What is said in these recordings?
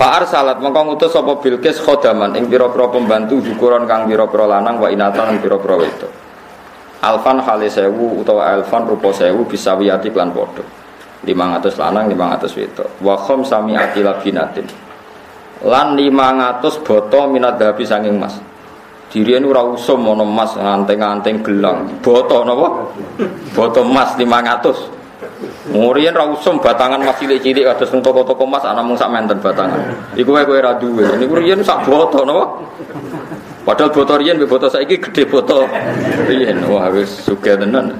Fa'ar salat mongko ngutus sapa Bilqis khodaman ing pira-pira pembantu ukuran kang pira-pira lanang wa inatan ing pira-pira wedok. Alfan hale sewu utawa alfan rupa sewu bisa wiyati klan padha. 500 lanang 500 wedok. Wa khom sami atila binatin. Lan 500 boto minat dahabi sanging mas. Dirian ora usum ana emas nganteng-nganteng gelang. Boto napa? Boto emas 500. Murian ra usum batangan mas cilik-cilik kados nang toko-toko emas ana mung sak menten batangan. Iku wae kowe ra duwe. Niku riyen sak boto napa? Padahal boto riyen mbek boto saiki gede boto. Riyen wah wis sugih tenan.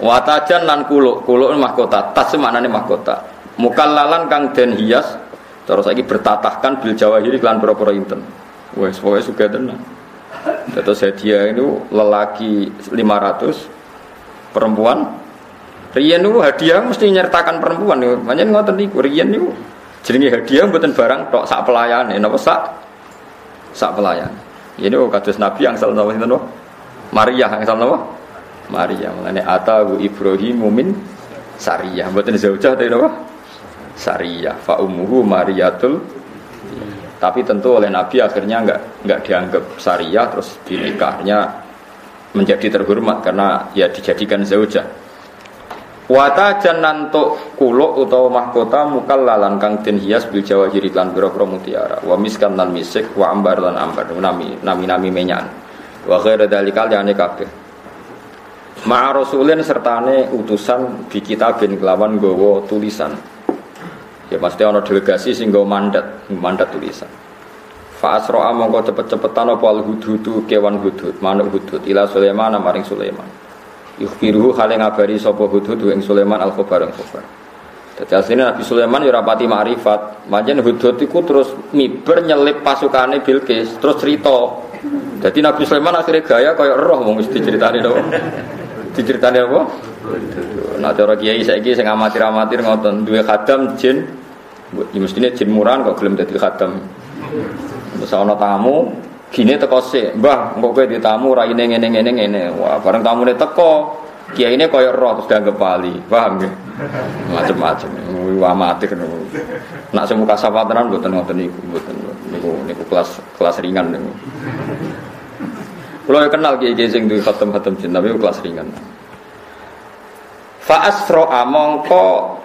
Watajan lan kuluk, kuluk mahkota, tas maknane mahkota. Mukallalan kang den hias terus saiki bertatahkan bil jawahiri klan pira-pira inten. Wes pokoke sugih tenan. Terus hadiah itu lelaki 500 perempuan Rian itu hadiah mesti nyertakan perempuan nih. Makanya ngotot niku Rian itu jenenge hadiah buatan barang tok sak pelayan napa sak sak pelayan. Ini oh kados Nabi yang salah nama sinten Maria yang salah nama Maria. Mulane atawu Ibrahim mumin Sariyah. Mboten zaujah tapi napa? Sariyah. Fa ummuhu Mariatul tapi tentu oleh Nabi akhirnya nggak nggak dianggap Sariyah terus dinikahnya menjadi terhormat karena ya dijadikan zaujah Wata nanto kuluk utawa mahkota mukal lalan kang den hias bil jawahiri lan biro mutiara. Wa miskan lan misik wa ambar lan ambar. Nami nami nami menyan. Wa ghaira dalikal yani kabeh. Ma'a rasulin sertane utusan di kitabin kelawan gowo tulisan. Ya pasti ono delegasi sing mandat mandat tulisan. Fa asro'a mongko cepet-cepetan apa al hudhudu kewan hudhud manuk hudhud. Ila Sulaiman maring Sulaiman Yukhbiruhu hale ngabari sapa hudhud ing Sulaiman al khabar al khabar. Dadi asline Nabi Sulaiman ya rapati ma'rifat. Hudhud iku terus miber nyelip pasukane Bilqis, terus cerita. Jadi Nabi Sulaiman akhirnya gaya kaya roh wong wis diceritani to. Diceritani apa? Nah cara kiai saiki sing amatir-amatir ngoten duwe khadam jin ya mestine jin muran kok gelem dadi khadam. Ana tamu, Gini teko sih, mbah, kok kowe ditamu raine ngene ngene ngene. Wah, bareng tamune teko, kiai ini koyo roh terus dianggap bali, paham nggih? Macem-macem, amatir niku. Nak sing muka sapatenan mboten ngoten niku, mboten niku niku kelas kelas ringan niku. Kalau kenal kiai kiai sing duwe khatam-khatam jin, tapi kelas ringan. Fa asra mongko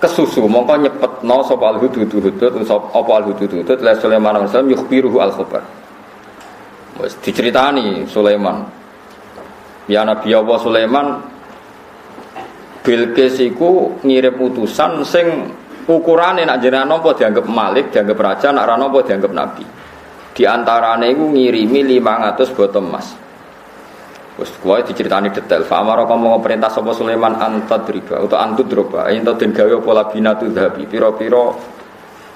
kesusu mongko nyepetno sapa al hudud hudud apa al hudud hudud la Sulaiman alaihi salam yukhbiruhu al khabar wis diceritani Sulaiman ya Nabi Allah Sulaiman Bilqis iku ngirim utusan sing ukurane nak jenengan napa dianggap malik, dianggap raja, nak ra napa dianggap nabi. Di antarane iku ngirimi 500 botol emas. Wes kuwi diceritani detail. Fa amara kamu perintah sapa Sulaiman antadriba atau antudroba ento den gawe apa labina tu dhabi pira-pira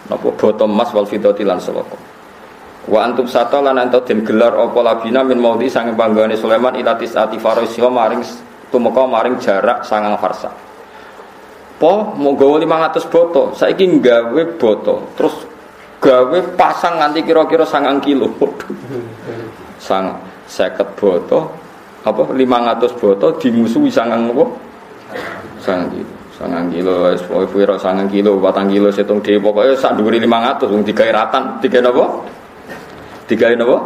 napa botol emas wal fidati lan salaka. Wa antum sata lan ento den gelar apa labina min maudi sange panggane Sulaiman ila tisati farasya maring tumeka maring jarak sangang farsa. Po mau gawe 500 boto, saiki gawe boto, terus gawe pasang nganti kira-kira sangang kilo. Sang seket boto apa 500 botol dimusuhi sangang apa? Sangang kilo. Sangang kilo wis pokoke sangang kilo, batang kilo setung dhewe pokoke sak dhuwure 500 wong digawe ratan, digawe napa? Digawe napa?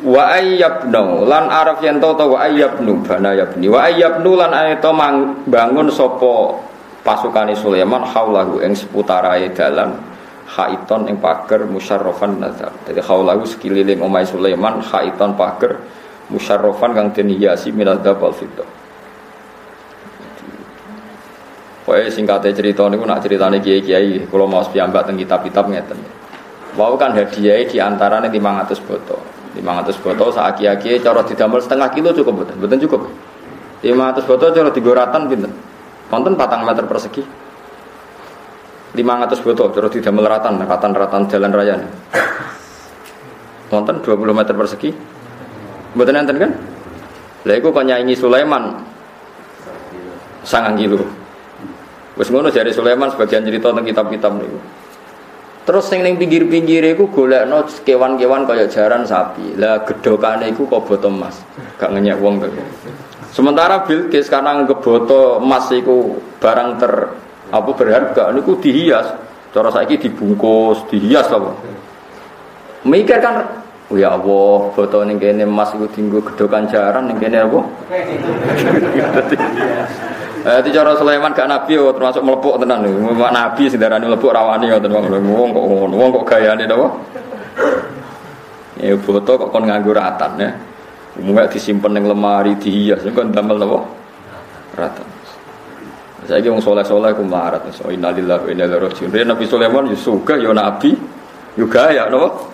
Wa ayyabnu lan araf yen to wa ayyabnu bana yabni wa ayyabnu lan ayata bangun sapa pasukane Sulaiman haulahu ing seputarae dalan khaiton ing pager musyarrafan nazar. Jadi khaulahu sekeliling omai Sulaiman khaiton pager musyarrafan kang den hiasi minal dabal fiddah. Pokoknya singkatnya cerita ini, nak ceritanya kiai-kiai, kalau mau sepiambak tentang kitab-kitab ngeten. Wau kan hadiah di antara nih 500 botol. 500 botol saat kiai-kiai cara didamel setengah kilo cukup betul, betul cukup. 500 botol cara digoratan pinten. Konten patang meter persegi. 500 botol terus tidak meleratan ratan-ratan jalan raya nonton 20 meter persegi betul nonton kan lah itu kan nyanyi Sulaiman sangat kilo Wes ngono dari Sulaiman sebagian cerita tentang kitab-kitab niku. Terus sing ning pinggir-pinggir iku golekno kewan-kewan kaya jaran sapi. Lah gedokane iku kok boto emas. Gak ngenyek wong. Sementara Bilqis karena ngeboto emas iku barang ter Apa berharga niku dihias. Cara saiki dibungkus, dihias apa? Mikir kan Oh ya Allah, foto ning kene emas iku dinggo gedokan jaran ning kene apa? Eh di cara Sulaiman gak nabi oh, termasuk melepuk tenan nih. Nabi sing darani melepuk rawani ngoten wong kok ngono, wong kok gayane napa? Ya foto kok kon nganggo ratan ya. Umumnya disimpan ning lemari dihias kon damel napa? Ratan. Saya wong soleh-soleh ku marat. So innalillahi wa inna ilaihi raji'un. Nabi Sulaiman yo suka yo nabi juga ya napa?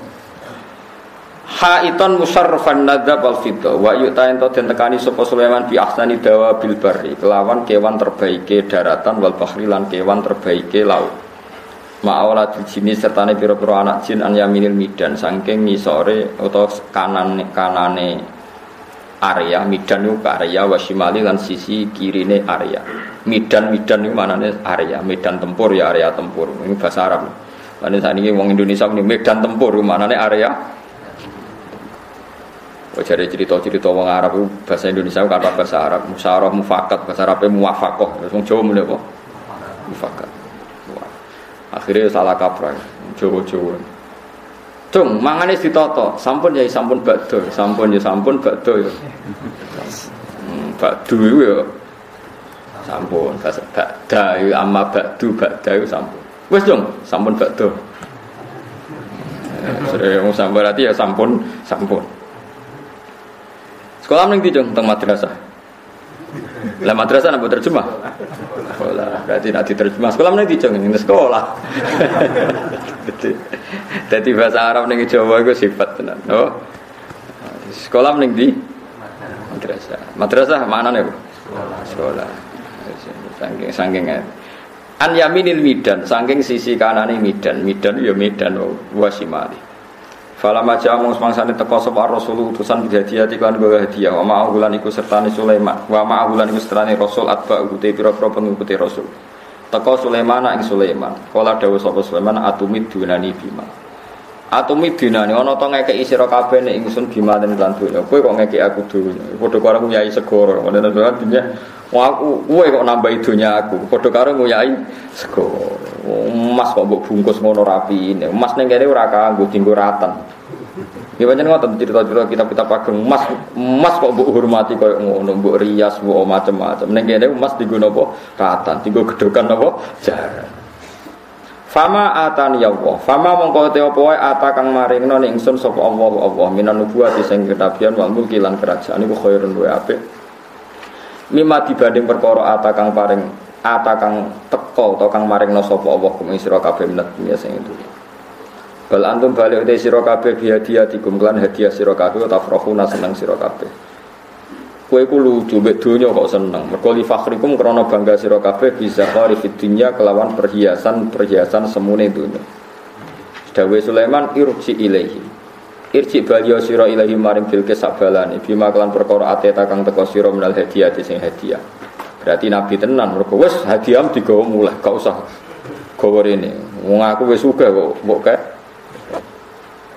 Haiton musarrafan nadzab al fidda wa yu'ta ento den tekani sapa Sulaiman bi ahsani dawa bil kelawan kewan terbaike daratan wal bahri lan kewan terbaike laut. Ma'awala jini sertane pira-pira anak jin an yaminil midan saking ngisore utawa kanane kanane area midan itu ke area wasimali lan sisi kirine area. Midan midan itu manane area medan tempur ya area tempur. Ini bahasa Arab. Lalu saat ini orang Indonesia ini medan tempur mana area. Jadi cerita-cerita orang Arab itu bahasa Indonesia itu kata bahasa Arab. Musyarah mufakat. Bahasa Arabnya muwafakoh. Terus orang Jawa mulai apa? Mufakat. Akhirnya salah kaprah. Jawa-Jawa Cung, mangane ditoto, sampun ya sampun bakdo, sampun ya sampun bakdo ya. Hmm, bakdo itu ya sampun, bakda ya amma bakdu bakda itu sampun. Wes dong, sampun bakdo. Eh, sudah yang sampun berarti ya sampun, sampun. Sekolah mending dijong tentang madrasah. Lah madrasah nak terjemah. Sekolah berarti nak diterjemah. Sekolah mending dijong ini sekolah. Jadi bahasa Arab ning Jawa itu sifat tenan. Oh. Sekolah mending di madrasah. Madrasah mana nih, Bu? Sekolah. Saking saking An yaminil midan, saking sisi kanane midan. Midan ya midan wa simali. Fala maja mung semangsane teko sapa Rasul utusan bidhadiyati kan gawe hadiah wa ma'ahulan iku sertane Sulaiman wa ma'ahulan iku sertane Rasul atba ute pira-pira pengikuti Rasul. Teko Sulaiman ing Sulaiman. Kala dawuh sapa Sulaiman atumid dunani bima. Atumid dunani ana to ngekeki sira kabeh nek ingsun bima lan lan donya. Kowe kok ngekeki aku donya. Padha karo nguyai segoro. Ngono to Wah aku kowe kok nambahi donya aku. Padha karo nguyai segoro. Emas kok mbok bungkus ngono rapi. Emas ning kene ora kanggo dinggo ratan. Ya pancen ngoten cerita-cerita kita kita pageng emas emas kok mbok hormati koyo ngono, mbok rias, mbok macam-macam. Ning kene emas dienggo napa? Ratan, dienggo gedokan napa? Jaran. Fama atani ya Allah. Fama mongko te apa wae ata kang maringno ning ingsun sapa Allah Allah minan nubuwati sing ketabian wal mulki kerajaan iku khairun wa apik. Mima dibanding perkara ata kang paring ata kang teko utawa kang maringno sapa Allah kuming sira kabeh minat dunya sing itu. Bal antum balik utai sira kabeh bihadiatikum lan hadiah sira kabeh tafrahuna seneng sira kabeh. Kowe ku lucu mbek donya kok seneng. Mergo li fakhrikum krana bangga sira kabeh bisa fid dunya kelawan perhiasan-perhiasan semune donya. Dawe Sulaiman irji ilaihi. Irji baliyo sira ilahi maring Bilqis sabalane bima kelan perkara ateta kang teko sira menal hadiah sing hadiah. Berarti nabi tenan mergo wis hadiah digawa mulai gak usah gawa rene. Wong aku wis sugih kok mbok kae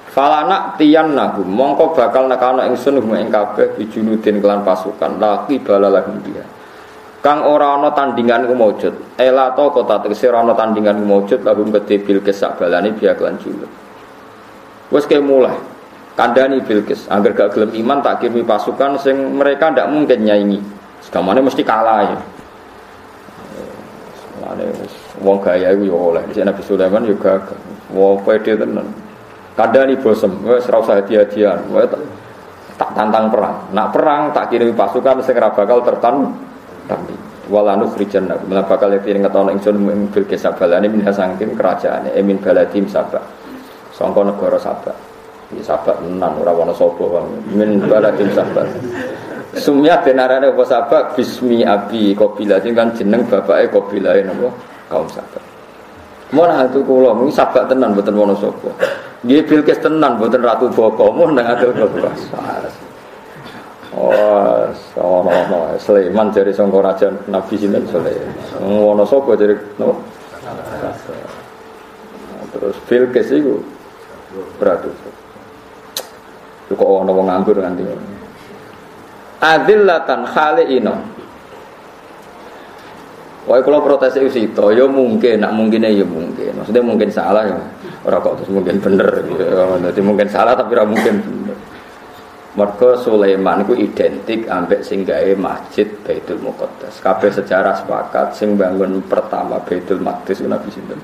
Falana tiyan nagu mongko bakal nekano ingsun hum ing kabeh bijunudin kelan pasukan laki balalahum dia. Kang ora ana tandingan ku maujud. Ela to kota tegese ora ana tandingan ku maujud lahum gede Bilqis sak balane biya kelan juluk. Wes ke mulai kandani Bilqis agar gak gelem iman tak kirimi pasukan sing mereka ndak mungkin nyaingi. Segamane mesti kalah ya. Mulane wong gaya iku yo oleh. Nabi Sulaiman juga wong pede tenan nih bosem, wes ora usah hadiah-hadiahan. tak tantang perang. Nak perang tak kirimi pasukan sing ora bakal tertan tapi walanu khrijan nak bakal yang ngetono ingsun ing bil kesabalane min sangking kerajaane emin baladim sabak. Sangka negara sabak. Iki sabak tenan ora ana sapa min baladim sabak. Sumya denarane apa sabak bismi abi qabilah kan jeneng bapake qabilahe napa kaum sabak. Mau itu kulo, ini sabak tenan, buatan Wonosobo. Dia Bilqis tenan mboten ratu boko mun nang adil Oh, ono ono Sulaiman dari sangka raja Nabi sinten Sulaiman. Ono sapa dari no? Terus Bilqis iku ratu. Kok ono wong nganggur nganti. Adillatan khaliina. Pokoknya kalau protes itu sih, ya mungkin, nak mungkin ya mungkin. Maksudnya mungkin salah ya, orang kok terus mungkin bener. Ya. Mungkin salah tapi orang mungkin bener. Mergo Sulaiman itu identik ambek sing gawe masjid Baitul Muqaddas. Kabeh sejarah sepakat sing bangun pertama Baitul Maqdis Nabi sinten?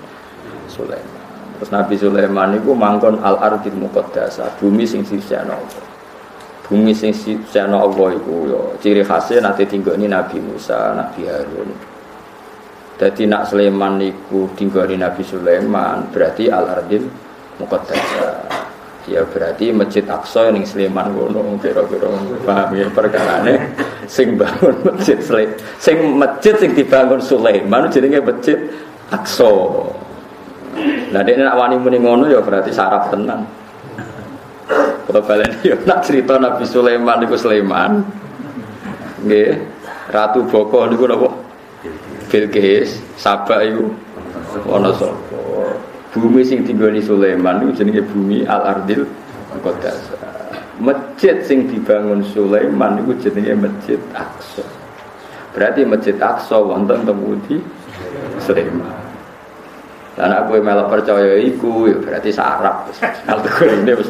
Sulaiman. Terus Nabi Sulaiman itu mangkon al ardil muqaddas, bumi sing sisana Allah. Bumi sing sisana Allah iku yo ciri khasnya nanti tinggal ini Nabi Musa, Nabi Harun. Jadi nak Sulaiman niku tinggori Nabi Sulaiman berarti al ardil muqaddasa. Ya berarti Masjid Aqsa yang Sulaiman ngono kira-kira paham ya perkarane sing bangun masjid Sulaiman sing masjid sing dibangun Sulaiman jenenge Masjid Aqsa. Nah dia nak wani muni ngono ya berarti sarap tenan. Kalau kalian ya nak cerita Nabi Sulaiman niku Sulaiman. Nggih, Ratu Boko niku napa? Bilqis, Sabak itu ana sapa? Bumi sing tinggoni Sulaiman itu jenenge bumi Al Ardil Qaddas. Masjid sing dibangun Sulaiman itu jenenge Masjid Aqsa. Berarti Masjid Aqsa wonten temudi Sulaiman. Dan aku melok percaya iku ya berarti sarap. Hal ini wis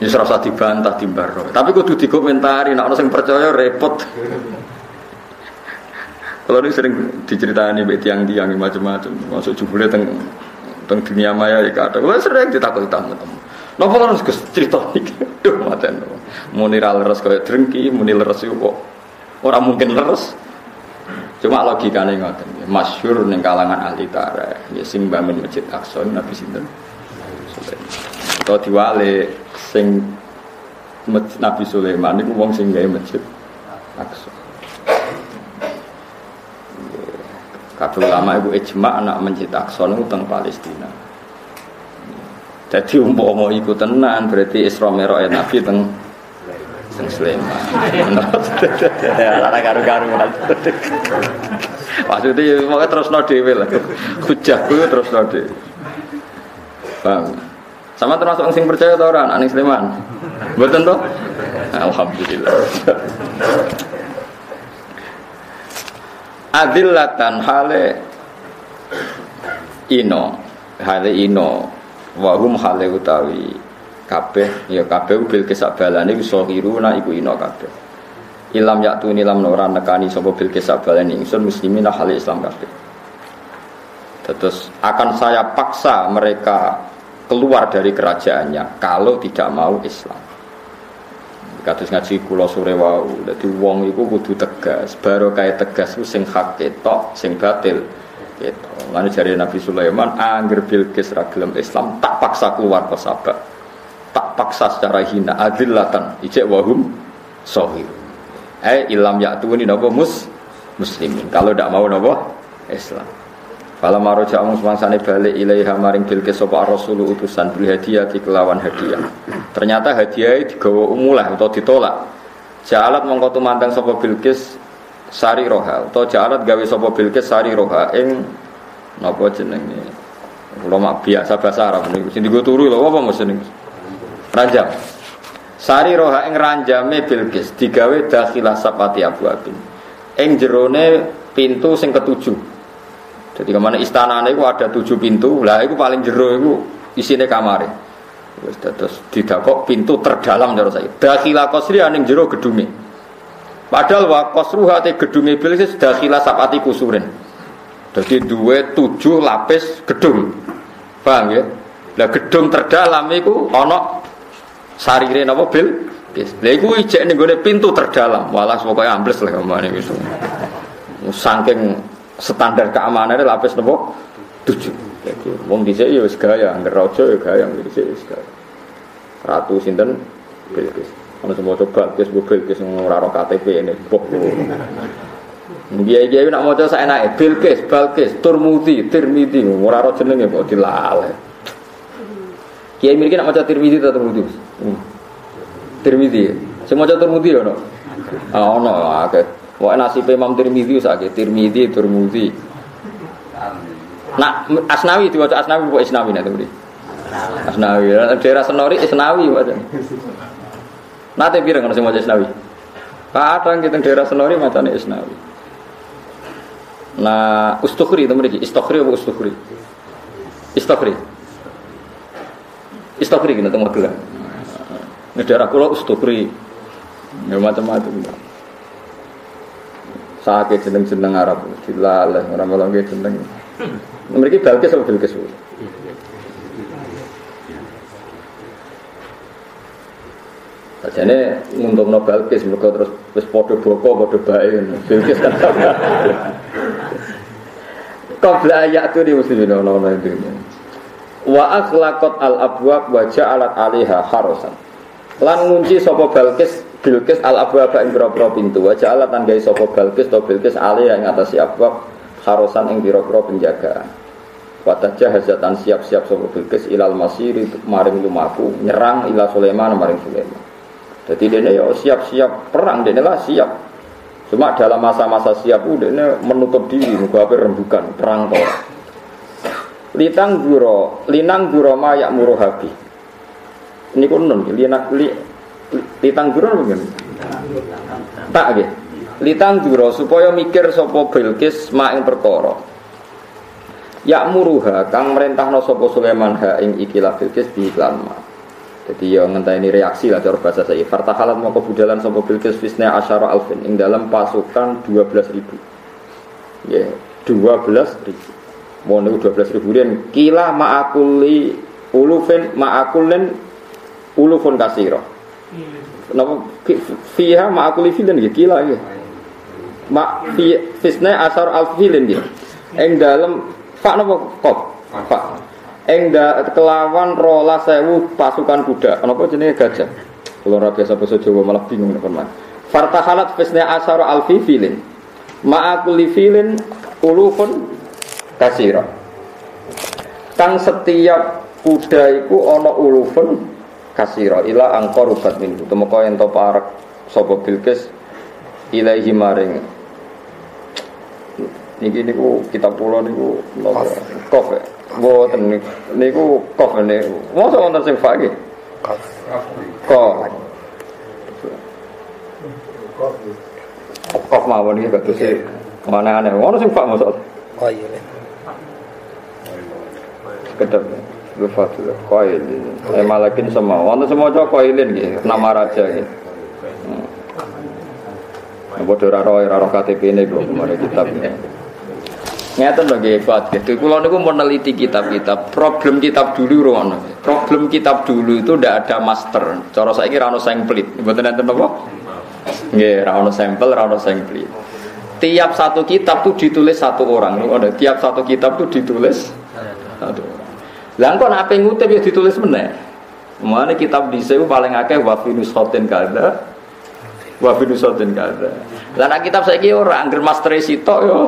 Ini serasa dibantah timbar. Tapi kudu dikomentari, nak orang yang percaya repot. Kalau ini sering diceritani mbek tiang-tiang macam-macam, masuk jubule teng teng dunia maya ya kata. Kalau sering ditakut tamu-tamu. Napa harus cerita iki? Duh maten. Muni ra leres kaya drengki, muni leres kok ora mungkin leres. Cuma logikane ngoten. Masyhur ning kalangan ahli tarikh, ya sing bangun Masjid Aqsa Nabi sinten? Atau diwale sing Nabi Sulaiman niku wong sing gawe Masjid Aqsa. Kabeh ulama ibu ijma nak masjid Aqsa niku teng Palestina. Jadi umpama iku tenan berarti Isra Mi'raj Nabi teng teng Sleman. Ya lara karu-karuan. Maksudnya ya mau terus no dewe lah. Hujahku terus no dewe. Sama termasuk sing percaya tau orang aning Sleman. Betul toh? Alhamdulillah adillatan hale ino hale ino wahum hale utawi kabeh ya kabeh bil kesabalane wis na iku ino kabeh ilam yaktu nilam ora nekani sapa bil kesabalane ingsun muslimin hale Islam kabeh terus akan saya paksa mereka keluar dari kerajaannya kalau tidak mau Islam Kados ngaji kula sore wau. Dadi wong iku kudu tegas. Baru kaya tegas ku sing hak ketok, sing batil ketok. Lan jare Nabi Sulaiman angger Bilqis ra Islam tak paksa keluar ke Sabak. Tak paksa secara hina adillatan ijek wahum sahih. Eh ilam yaktuni napa mus muslimin. Kalau tidak mau napa Islam. Fala maro jamu semangsane balik ilaiha maring Bilqis sapa Rasul utusan bil hadiah kelawan hadiah. Ternyata hadiah digawa umulah atau ditolak. Jalat mongko tumandang sapa Bilqis sari roha atau jalat gawe sapa Bilqis sari roha ing napa jenenge. Ulama biasa bahasa Arab niku sing digo turu lho apa niku. Ranjam. Sari roha ing ranjame Bilqis digawe dakhilah sapati abu abin. Ing jerone pintu sing ketujuh. Jadi ke mana istana itu ada tujuh pintu, lah itu paling jero itu isinya kamar. Wis terus didakok pintu terdalam cara saya. Dakhila kosri aning jero gedunge. Padahal wa kosruha te gedunge bilis dakhila sapati kusurin. Jadi dua tujuh lapis gedung. Paham ya? Lah gedung terdalam itu ono sarire napa bil? Lha iku ijek ning pintu terdalam. Walah pokoknya ambles lah ke mana itu. Saking standar keamanan itu lapis nopo tujuh. Jadi wong dhisik ya wis gaya, angger raja ya gaya, angger dhisik wis gaya. Ratu sinten Bilqis. Ono semua coba Bilqis bu Bilqis ora ro KTP ini. Boh. Dia dia nak maca sak enake Bilqis, Balqis, Turmudi, Tirmidzi, ora ro jenenge kok dilale. Kiai mirip nak maca Tirmidzi atau Turmudi? Hmm. Tirmidzi. Sing maca Turmudi ono. Ah ono akeh. Wah nasib Imam Tirmidzi sakit Tirmidzi Turmudi. Nak Asnawi diwaca Asnawi buat Isnawi nanti beri. Asnawi daerah Senori Isnawi wajan. Nanti pirang kalau semua Isnawi. Kadang kita daerah Senori macamnya Isnawi. Nah, ustukhri itu mereka. Istukhri apa ustukhri? Istukhri. Istukhri kita tengok gelang. Ini daerah kulo ustukhri. Ya macam-macam. Sakit jeneng-jeneng Arab. Dilaleh orang-orang jeneng. Mereka Balkis atau Bilkis? Sajane nguntung no Balkis mereka terus wis padha boko padha bae Bilkis kan. Qabla ayat itu di muslimin ono itu. Wa akhlaqat al abwab wa ja'alat 'alaiha harusan. Lan ngunci sapa Balkis Bilkis al abwab ing pira pintu wa ja'alat lan gawe sapa Balkis to Bilkis 'alaiha ing atase abwab harusan ing pira-pira penjagaan. Watajah hazatan siap-siap sapa Bilkis ilal masiri maring lumaku nyerang ila Sulaiman maring Sulaiman. Jadi dia ya siap-siap perang, dia lah siap. Cuma dalam masa-masa siap udah ini menutup diri, muka rembukan perang toh. Litang guro, linang guro mayak murohabi. Ini kok nun, linak li, litang guro mungkin. Tak gitu. Litang guro supaya mikir sopo Bilqis maing perkoro. Ya muruha kang merintahno Sopo Sulaiman ha ing ikilah Bilqis di lama. Jadi ya ini reaksi lah cara bahasa saya. Fartahalat mau kebudalan Sopo Bilqis fisna asyara Alvin ing dalam pasukan 12.000. Ya, yeah, 12.000. Mohon dua belas ribu rian. Kila ma'akuli ulufin ma'akulin ulufun kasiro. Hmm. Nopo fiha ma'akuli filin ya kila ya. Ma fi fisna asar alfilin ya. Eng dalam pak nopo kop? Pak. Eng da kelawan rola sewu pasukan kuda. Nopo jenenge gajah? Kalau ora biasa basa Jawa malah bingung nek teman. Fartahalat fisna asar alfi filin. Ma'akuli filin ulufun kasira. Kang setiap kuda iku ana ulufun kasira ila angkor ubat minhu. Temeka ento parak sapa Bilqis ilaihi maring niki niku kitab kula niku kof Mboten niku kof niku. Mosok wonten sing fa nggih. Kof. Kof. Kof mawon iki kados mana aneh. Ono sing fa mosok. Oh iya. Kedep. Lufatul Qailin. Eh malakin semua. Wonten semua cok Qailin nggih, nama raja nggih. Hmm. Bodoh raro raro KTP ini belum kemarin kitab Ngeten lho nggih hebat gitu. Kula niku meneliti kitab-kitab. Problem kitab dulu rono. Problem kitab dulu itu ndak ada master. Cara saiki ra ono samplet. Mboten enten apa? Nggih, ra ono sampel, ra ono samplet. Tiap satu kitab tuh ditulis satu orang. Tiap satu kitab tuh ditulis. Lah kok nek ngutip ya ditulis meneh. Mulane kitab dhisik paling akeh wa fi nusatin kada. Wa fi nusatin kada. Lah nek kitab saiki ora angger master sitok yo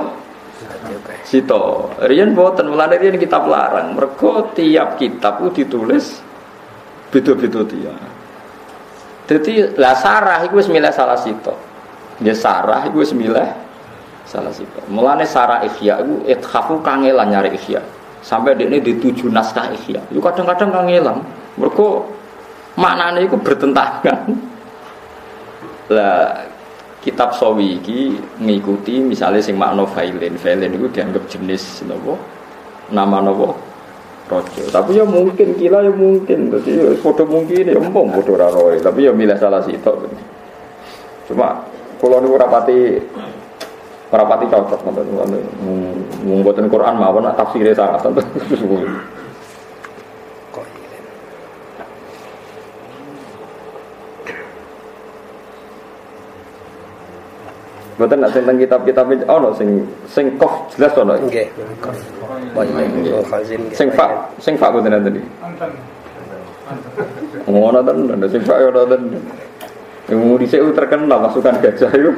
Sito. Rian boten mulane rian kitab larang. Mergo tiap kitab itu ditulis beda-beda dia. Jadi lah sarah itu milih salah sito. Ya sarah itu milih salah sito. Mulane sarah ikhya itu ithafu kangelan nyari ikhya. Sampai ini dituju naskah ikhya. Itu kadang-kadang kangelan. Mergo maknanya itu bertentangan. Lah kitab sawi iki ngikuti misalnya sing makna failin failin itu dianggap jenis nopo? Nama nopo? Rojo tapi ya mungkin kila ya mungkin. Jadi ya foto mungkin ya empong foto raroi tapi ya milih salah situ cuma kalau niku rapati rapati cocok nonton nonton Quran mawon tafsirnya sangat tentu Mboten nak tentang kitab-kitab oh no sing sing kof jelas ono. Nggih. Sing fa sing fa mboten nanti. Ngono tenan, sing fa yo tenan. Yang dhisik terkenal masukan gajah itu.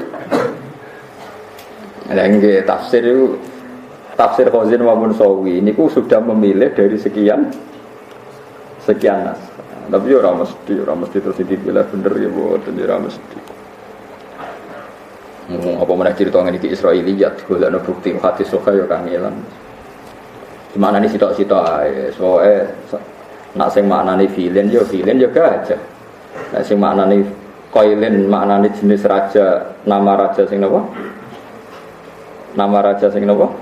Ada nggih tafsir itu tafsir Khazin maupun Sawi ini sudah memilih dari sekian sekian nas. Tapi ya ora mesti, ora mesti terus dipilih bener ya boten ya ora mesti. Hmm, apa mana cerita ngene iki Israiliyat, golekno bukti hati soka ya kangelan. Gimana nih sitok-sitok ae, soe nak sing maknane vilen ya vilen ya gajah. Nak sing maknane koilin maknane jenis raja, nama raja sing napa? Nama raja sing nopo?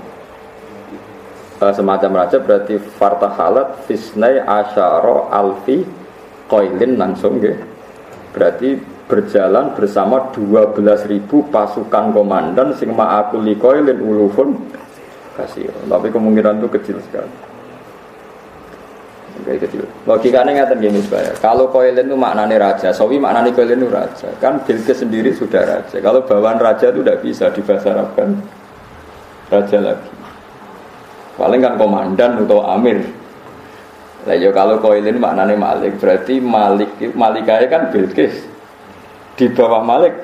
Uh, semacam raja berarti fartahalat fisnai asyara alfi koilin langsung ya. Berarti berjalan bersama 12.000 pasukan komandan sing ma'akuli koilin ulufun kasih. Tapi kemungkinan itu kecil sekali. Kayak kecil. Logikanya ngatain gini supaya kalau koilin itu maknanya raja, sawi maknanya koilin itu raja. Kan Bilqis sendiri sudah raja. Kalau bawaan raja itu tidak bisa dibahasa Arabkan raja lagi. Paling kan komandan atau amir. Nah, ya kalau koilin maknanya malik, berarti malik malikaya kan Bilqis. Di bawah malik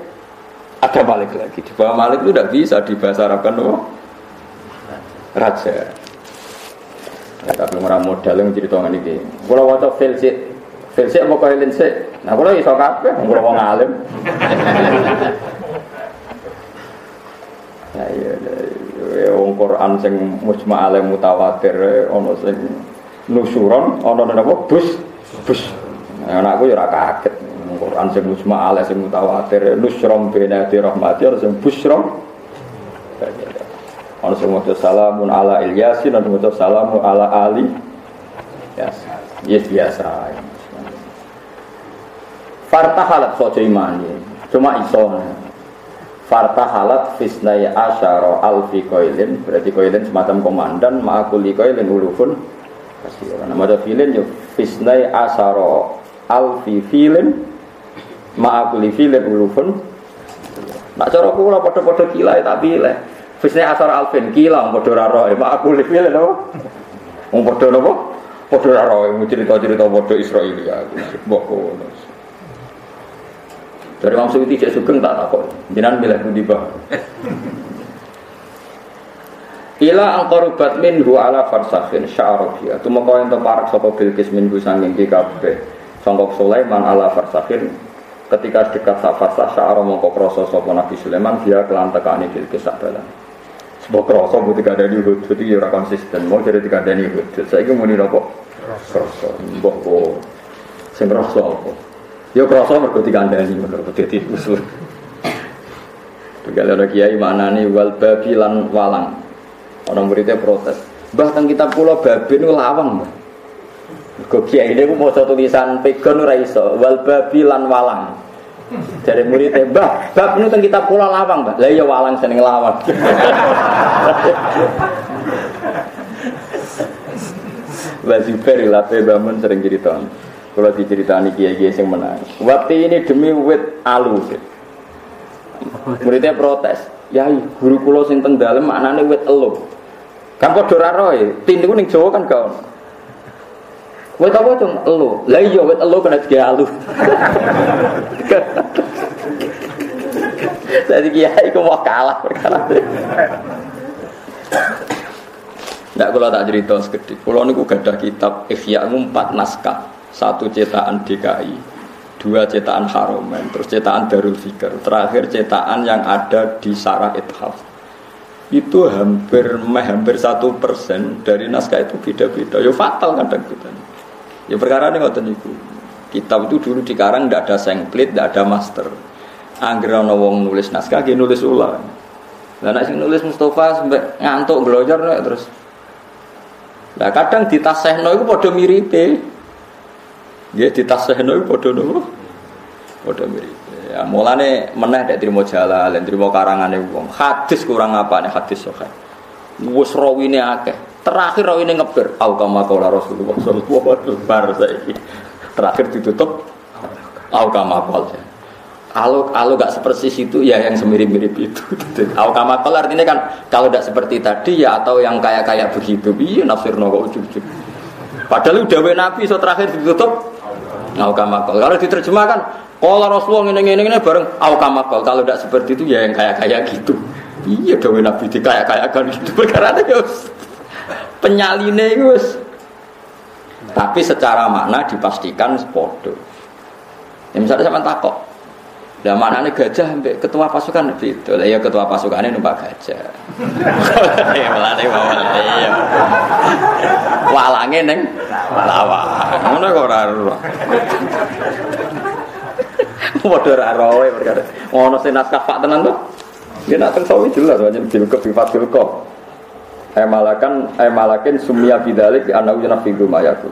ada malik lagi. Di bawah malik itu tidak bisa dibahasa Arabkan oh, raja. Ya, tapi orang modal yang cerita ini. Kalau waktu filsi, filsi mau koilin sih. Nah kalau iso kafe, kalau mau ngalim. Ya iya, iya, Quran sing mujma alaih mutawatir, ono sing nusuron, ono apa bus, bus. Nah, anakku ya ora kaget. Quran sing mujma alaih sing mutawatir, nusrom bena di rahmati, ono sing busrom. Ono sing maca salamun ala Ilyasin, ono maca salamun ala Ali. Yes biasa. Fartahalat sojo imani. Cuma iso. Fartahalat fisnai asyara alfi koilin. Berarti koilin semacam komandan. Ma'akuli koilin ulufun. Nama maca filin yo fisnai asyara alfi filin. Ma'akuli filin ulufun. Nak cara kula padha-padha kila tak pilih. Fisnai asyara alfin kila padha ra roe. Ma'akuli filin apa? Wong padha napa? Padha ra roe cerita-cerita padha Israil ya. Mbok ngono. Dari Imam Suyuti cek sugeng tak takut. Jenengan milih pundi bah. Ila angkorubat minhu ala farsakhin sya'arofiyah Itu mau yang temparak sopa bilkis minhu sanging di kabeh. Songkok Sulaiman ala farsakhin. Ketika dekat sak farsah sya'arof mongko kroso sopa Nabi Sulaiman Dia kelan tekani bilkis sak balan Sebuah kroso bu tiga dari hudud Itu ya konsisten. Mau jadi tiga dari hudud Saya ini muni nopo? Kroso. Mbok ko Sing kroso apa Ya kroso mergo dikandani menurut dadi usul. Tegale ada kiai maknane wal babi lan walang. Orang muridnya protes. Bahkan kita pulau babi nu lawang. Mergo kiai ini mau tulisan pegon ora iso wal babi lan walang. Dari muridnya, bah, bab ini kan kita pulau lawang, bah. Lah ya walang seneng lawang. Wazibar ilape bangun sering cerita. Kalau diceritani kiai-kiai yang menang. Waktu ini demi wit alu. Muridnya protes. Ya, guru kulo sing teng dalem maknane wit elu. Kan padha ora roe. Tindiku ning Jawa kan kau. Wit apa cung elu? Lah iya wit elu kena dia alu. Jadi kiai ku mau kalah perkara. Kalau tak cerita sekedip. Kalau niku gadah kitab Ihya empat naskah satu cetakan DKI, dua cetakan Haromen, terus cetakan Darul Fikr, terakhir cetakan yang ada di Sarah Ithaf. Itu hampir hampir satu persen dari naskah itu beda-beda. Ya fatal kadang kita. Ya perkara ini ngoten niku. Kitab itu dulu dikarang tidak ada sengklit, tidak ada master. Angger ana nulis naskah, dia nulis ulang. Lah nek nulis Mustafa sampai ngantuk belajar terus. Lah kadang ditasehno iku padha miripe. Ya ditasehno iku padha nopo? Padha mirip. Ya mulane meneh nek trimo jalal, trimo karangane wong. Hadis kurang apa nih hadis sahih. Wis rawine akeh. Terakhir rawine ngeber, au kama qala Rasulullah sallallahu alaihi wasallam. Terakhir ditutup au kama qala. Kalau kalau nggak seperti itu ya yang semirip-mirip itu. Au kama qala artinya kan kalau tidak seperti tadi ya atau yang kayak kayak begitu. Iya nafsir nopo ujug-ujug. Padahal udah nabi so terakhir ditutup Au kamakol. Kalau diterjemahkan, kalau Rasulullah ini ini ini bareng au kamakol. Kalau tidak seperti itu ya yang kayak kayak gitu. Iya dawe Nabi di kayak kayak kan gitu perkara itu penyaline Gus. Tapi secara makna dipastikan sepodo. Ya misalnya sama takok, lah mana nih gajah sampai ketua pasukan itu, lah ya ketua pasukannya numpak gajah. Ya melane bawa ya. Walange neng lawa. Ngono kok ora ora. Padha ora roe perkara. Ngono sing naskah Pak tenan to. Dia nak sawi jelas wajib bilkop bifat bilkop. Emalakan emalakin sumia bidalik anak ujian figu mayaku.